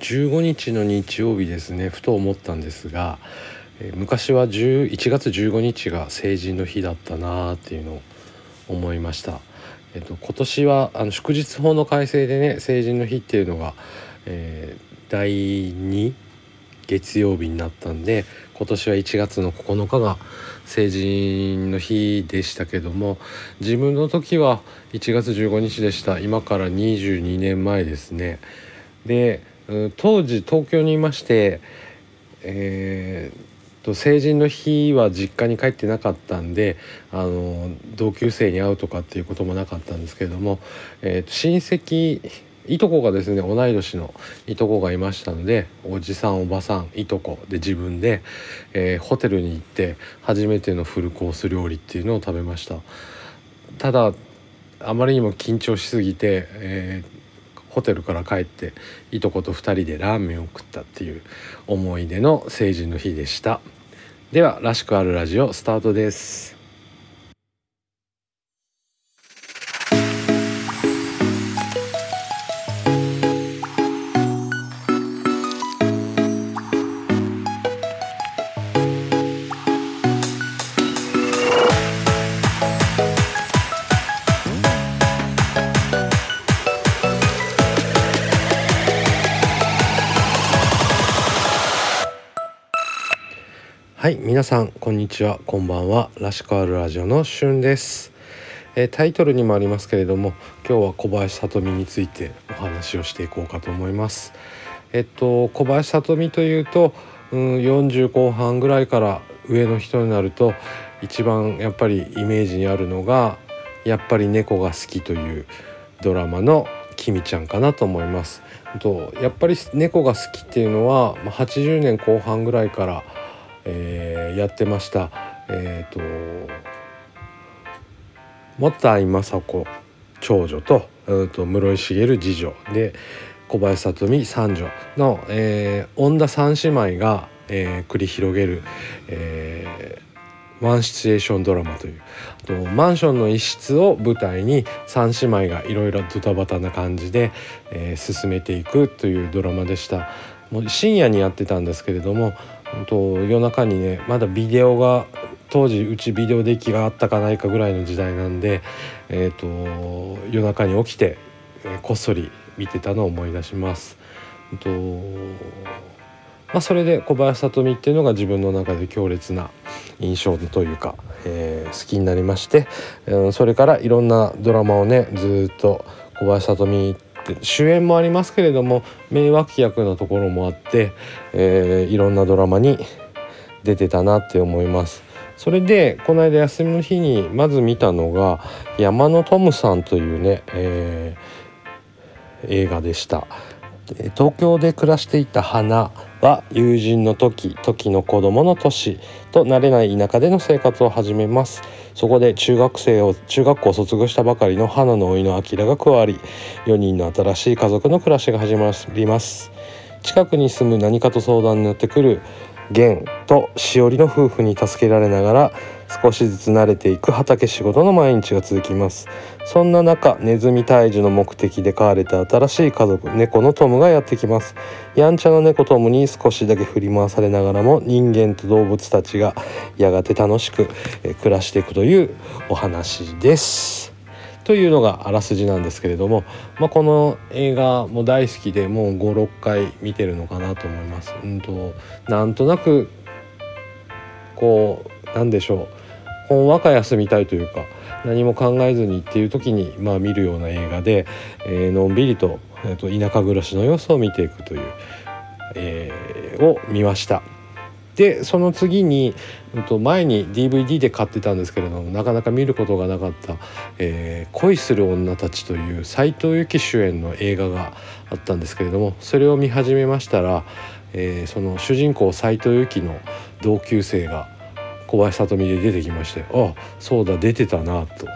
15日の日曜日ですねふと思ったんですが、えー、昔は11月15日が成人の日だったなーっていうのを思いました。えっと、今年はあの祝日法の改正でね成人の日っていうのが、えー、第2月曜日になったんで今年は1月の9日が成人の日でしたけども自分の時は1月15日でした今から22年前ですねで当時東京にいましてえーと成人の日は実家に帰ってなかったんであの同級生に会うとかっていうこともなかったんですけれども、えー、と親戚いとこがですね同い年のいとこがいましたのでおじさんおばさんいとこで自分で、えー、ホテルに行って初めてのフルコース料理っていうのを食べました。ただあまりにも緊張しすぎて、えー、ホテルから帰っていとこと2人でラーメンを食ったっていう思い出の成人の日でした。では「らしくあるラジオ」スタートです。はい皆さんこんにちは。こんばんは。らしくあるラジオのしゅんです、えー、タイトルにもありますけれども今日は小林聡美についてお話をしていこうかと思います。えっと小林聡美というと、うん、40後半ぐらいから上の人になると一番やっぱりイメージにあるのがやっぱり猫が好きというドラマのきみちゃんかなと思います。とやっぱり猫が好きっていうのは80年後半ぐらいからえー、やってました。えっ、ー、とも田井雅子長女と,、うん、と室井茂次女で小林聡美三女の、えー、恩田三姉妹が、えー、繰り広げる、えー、ワンシチュエーションドラマというとマンションの一室を舞台に三姉妹がいろいろドタバタな感じで、えー、進めていくというドラマでした。もう深夜にやってたんですけれどもと夜中にねまだビデオが当時うちビデオデッキがあったかないかぐらいの時代なんで、えーと、夜中に起きて、えー、こっそり見てたのを思い出します。とまあ、それで小林聡美っていうのが自分の中で強烈な印象というか、えー、好きになりまして、うん、それからいろんなドラマをねずっと小林聡美って主演もありますけれども名脇役のところもあって、えー、いろんなドラマに出てたなって思います。それでこの間休みの日にまず見たのが山野トムさんというね、えー、映画でした。東京で暮らしていた花は友人の時時の子供の年と慣れない田舎での生活を始めます。そこで中学生を中学校を卒業したばかりの花の甥の明が加わり4人の新しい家族の暮らしが始まります。近くに住む何かと相談になってくる源としおりの夫婦に助けられながら少しずつ慣れていく畑仕事の毎日が続きます。そんな中ネズミ退治の目的で飼われた新しい家族猫のトムがやってきます。やんちゃな猫トムに少しだけ振り回されながらも人間と動物たちがやがて楽しく暮らしていくというお話です。というのがあらすじなんですけれども、まあ、この映画も大好きでもう56回見てるのかなと思います。うんとなんとなくこうなんでしょう。ほんわか休みたいというか何も考えずにっていう時にまあ見るような映画で、えー、のんびりと,、えー、と田舎暮らしの様子を見ていくという、えー、を見ました。でその次に、うん、と前に DVD で買ってたんですけれどもなかなか見ることがなかった「えー、恋する女たち」という斎藤由貴主演の映画があったんですけれどもそれを見始めましたら、えー、その主人公斎藤由貴の同級生が小林聡美で出てきましてあそうだ出てたなと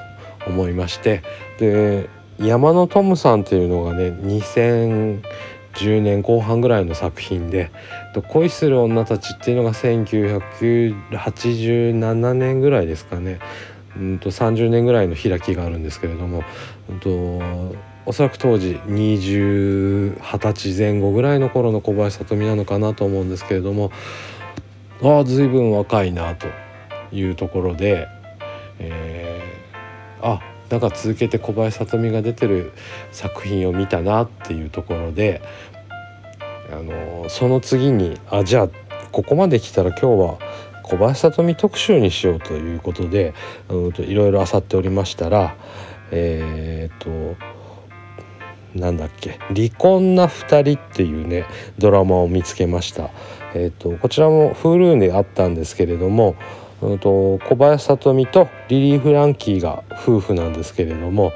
思いましてで山野トムさんっていうのがね2010年後半ぐらいの作品で「恋する女たち」っていうのが1987年ぐらいですかね。うんと30年ぐらいの開きがあるんですけれども、うんとおそらく当時2020歳前後ぐらいの頃の小林聡美なのかなと思うんですけれどもああ随分若いなというところで、えー、あなんか続けて小林聡美が出てる作品を見たなっていうところであのその次にあじゃあここまで来たら今日は小林聡美特集にしようということでいろいろ漁っておりましたらえー、っとなんだっけ「離婚な2人」っていうねドラマを見つけました。えーと、こちらも Hulu であったんですけれども、うんと、小林聡美とリリー・フランキーが夫婦なんですけれども、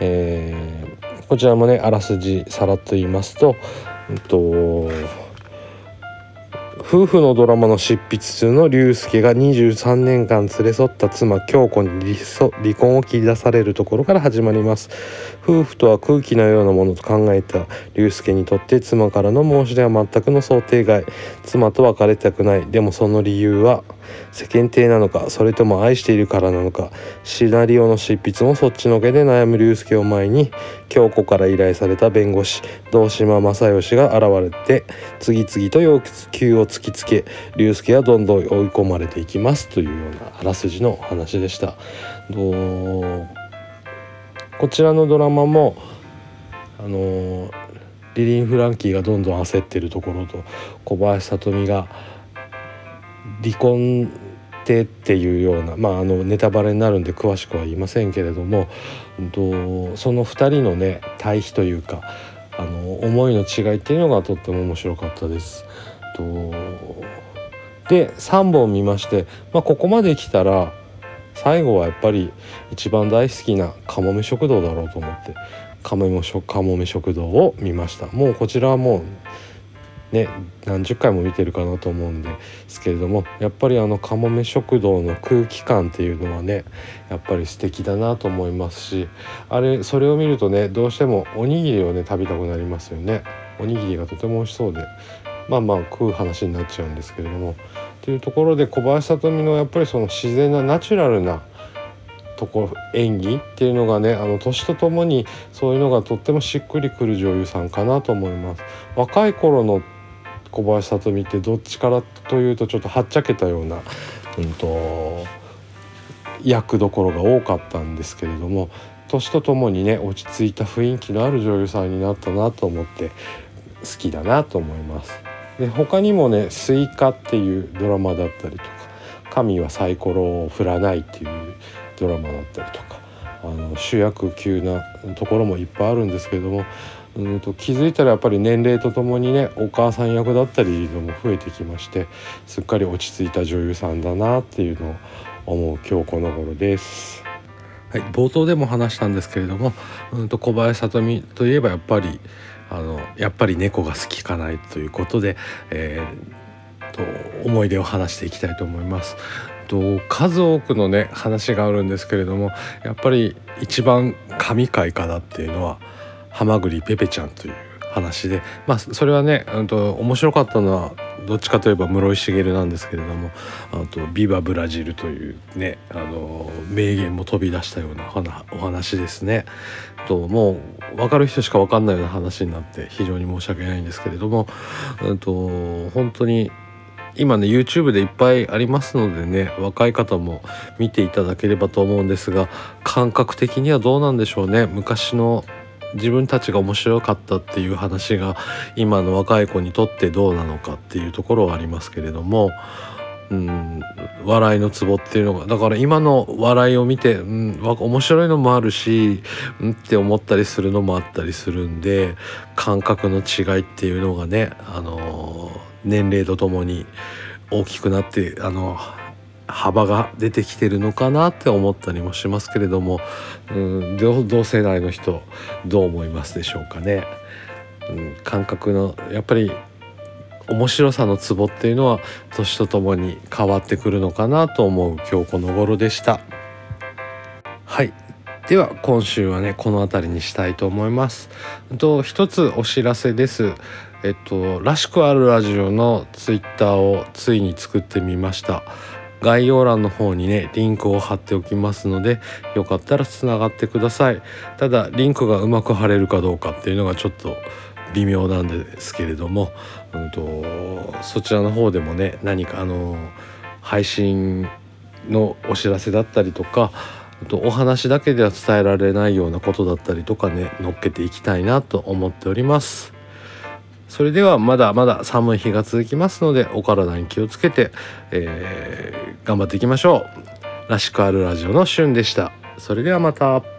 えー、こちらもねあらすじさらっと言いますと,、うんと夫婦のドラマの執筆中の龍介が23年間連れ添った妻京子に離婚を切り出されるところから始まります。夫婦とは空気のようなものと考えた龍介にとって妻からの申し出は全くの想定外。妻と別れたくない。でもその理由は世間体なのかそれとも愛しているからなのかシナリオの執筆もそっちのけで悩む龍介を前に京子から依頼された弁護士堂島正義が現れて次々と要求を突きつけ龍介はどんどん追い込まれていきますというようなあらすじの話でした。こちらのドラマもあのリリン・フランキーがどんどん焦ってるところと小林聡美が離婚ってっていうような、まあ、あのネタバレになるんで詳しくは言いませんけれども、とその2人のね対比というかあの思いの違いっていうのがとっても面白かったです。とで3本見まして、まあ、ここまで来たら最後はやっぱり一番大好きなかもめ食堂だろうと思ってかもめ食堂を見ましたもうこちらはもうね何十回も見てるかなと思うんですけれどもやっぱりあのかもめ食堂の空気感っていうのはねやっぱり素敵だなと思いますしあれそれを見るとねどうしてもおにぎりをね食べたくなりますよね。おにぎりがとても美味しそうでまあまあ食う話になっちゃうんですけれどもというところで小林聡美のやっぱりその自然なナチュラルなところ演技っていうのがねあの年とともにそういうのがとってもしっくりくる女優さんかなと思います。若い頃の小林聡美ってどっちかというとちょっとはっちゃけたような、うんと、役どころが多かったんですけれども年とともにね落ち着いた雰囲気のある女優さんになったなと思って好きだなと思います。で他にもね「スイカ」っていうドラマだったりとか「神はサイコロを振らない」っていうドラマだったりとかあの主役級なところもいっぱいあるんですけれどもうんと気づいたらやっぱり年齢とともにねお母さん役だったりのも増えてきましてすっかり落ち着いた女優さんだなっていうのを思う今日この頃です。はい、冒頭でも話したんですけれども、うんと小林聡美といえばやっぱりあのやっぱり猫が好きかないということで、えー、と思い出を話していきたいと思います。と数多くのね話があるんですけれどもやっぱり一番神回かなっていうのはハマグリペペちゃんという話でまあそれはね、と、面白かったのはどっちかといえば室井茂なんですけれどもあと「ビバブラジル」というねあの名言も飛び出したようなお話ですね。ともう分かる人しか分かんないような話になって非常に申し訳ないんですけれども、うんと、本当に今ね YouTube でいっぱいありますのでね若い方も見ていただければと思うんですが感覚的にはどうなんでしょうね。昔の自分たちが面白かったっていう話が今の若い子にとってどうなのかっていうところはありますけれども、うん、笑いのツボっていうのが。だから今の笑いを見て、うん、面白いのもあるし、うんって思ったりするのもあったりするんで感覚の違いっていうのがね、あの年齢とともに大きくなってあの幅が出てきてるのかなって思ったりもしますけれども、うん、同世代の人どう思いますでしょうかね。うん、感覚のやっぱり面白さのツボっていうのは年とともに変わってくるのかなと思う今日この頃でした。では今週はねこの辺りにしたいと思います。と一つお知らせです。えっとらしくあるラジオのツイッターをついに作ってみました。概要欄の方にねリンクを貼っておきますのでよかったらつながってくださいただリンクがうまく貼れるかどうかっていうのがちょっと微妙なんですけれども、うんと、そちらの方でもね何かあの配信のお知らせだったりとかお話だけでは伝えられないようなことだったりとかね乗っけていきたいなと思っております。それではまだまだ寒い日が続きますのでお体に気をつけて、えー、頑張っていきましょう。らしくあるラジオのしゅんでした。それではまた。